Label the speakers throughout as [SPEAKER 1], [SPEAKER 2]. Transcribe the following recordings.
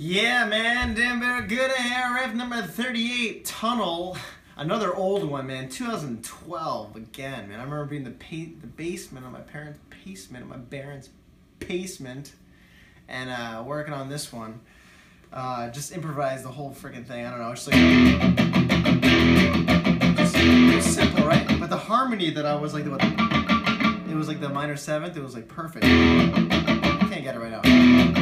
[SPEAKER 1] Yeah, man, damn very good ARF number 38, Tunnel. Another old one, man, 2012, again, man. I remember being the, pa- the basement of my parents' basement, of my parents' basement, and uh, working on this one. Uh, just improvised the whole freaking thing, I don't know, just like... Just simple, right? But the harmony that I was like, it was like the minor seventh, it was like perfect. Can't get it right now.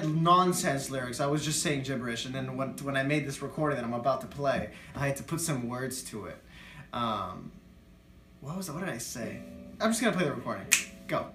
[SPEAKER 1] Had nonsense lyrics. I was just saying gibberish. And then when, when I made this recording that I'm about to play, I had to put some words to it. Um, what was? What did I say? I'm just gonna play the recording. Go.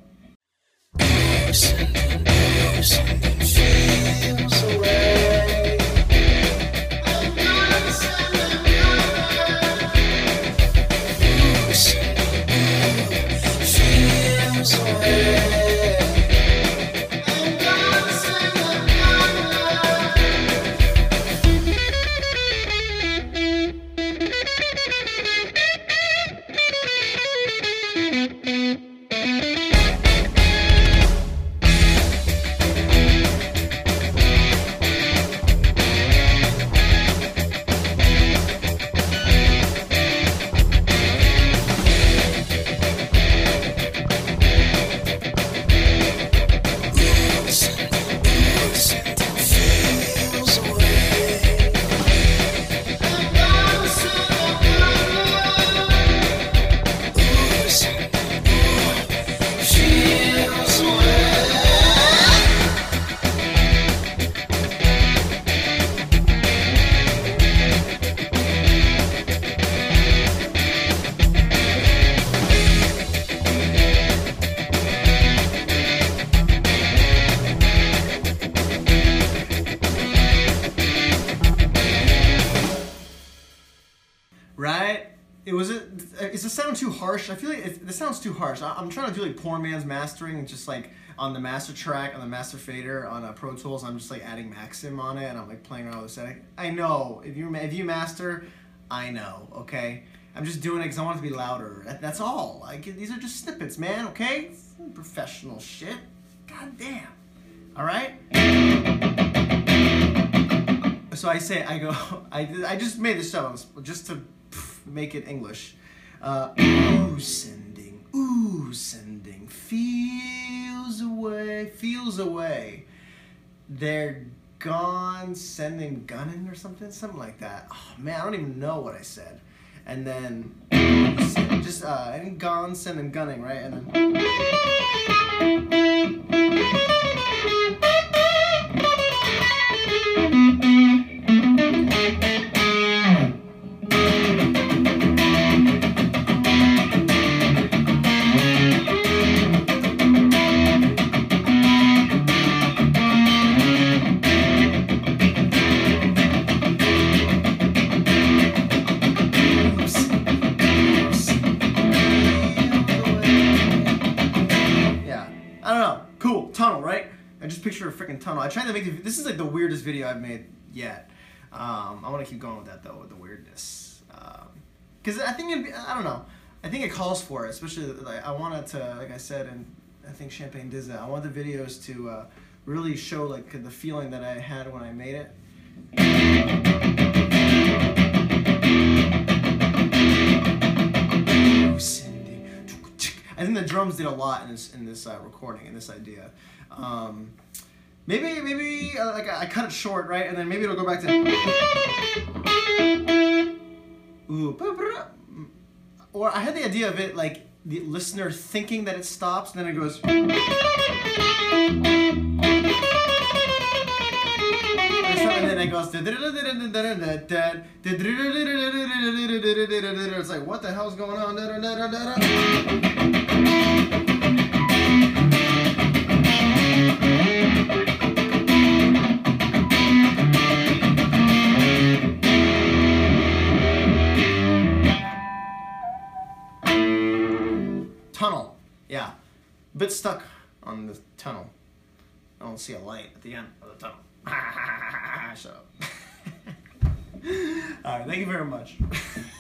[SPEAKER 1] It was a. it. Is the sound too harsh? I feel like it, sound's too harsh. I, am trying to do like poor man's mastering, just like on the master track on the master fader on uh, Pro Tools. I'm just like adding Maxim on it, and I'm like playing around with the setting. I know if you if you master, I know. Okay, I'm just doing it because I want it to be louder. That, that's all. Like these are just snippets, man. Okay, professional shit. God damn. All right. So I say I go. I I just made this up just to make it English. Uh, ooh, sending, ooh, sending, feels away, feels away. They're gone, sending, gunning or something, something like that. Oh man, I don't even know what I said. And then just uh, and gone, sending, gunning, right? And then. Picture a freaking tunnel. I tried to make this is like the weirdest video I've made yet. Um, I want to keep going with that though, with the weirdness, because um, I think I don't know. I think it calls for it, especially like I wanted to, like I said, and I think Champagne does that. I want the videos to uh, really show like the feeling that I had when I made it. I think the drums did a lot in this in this uh, recording in this idea. Um, maybe maybe uh, like I, cut it short, right, and then maybe it'll go back to. Ooh, or I had the idea of it like the listener thinking that it stops, and then it goes. And then it goes. It's like, what the hell's going on? Tunnel. Yeah. A bit stuck on the tunnel. I don't see a light at the end of the tunnel. Shut up. All right, thank you very much.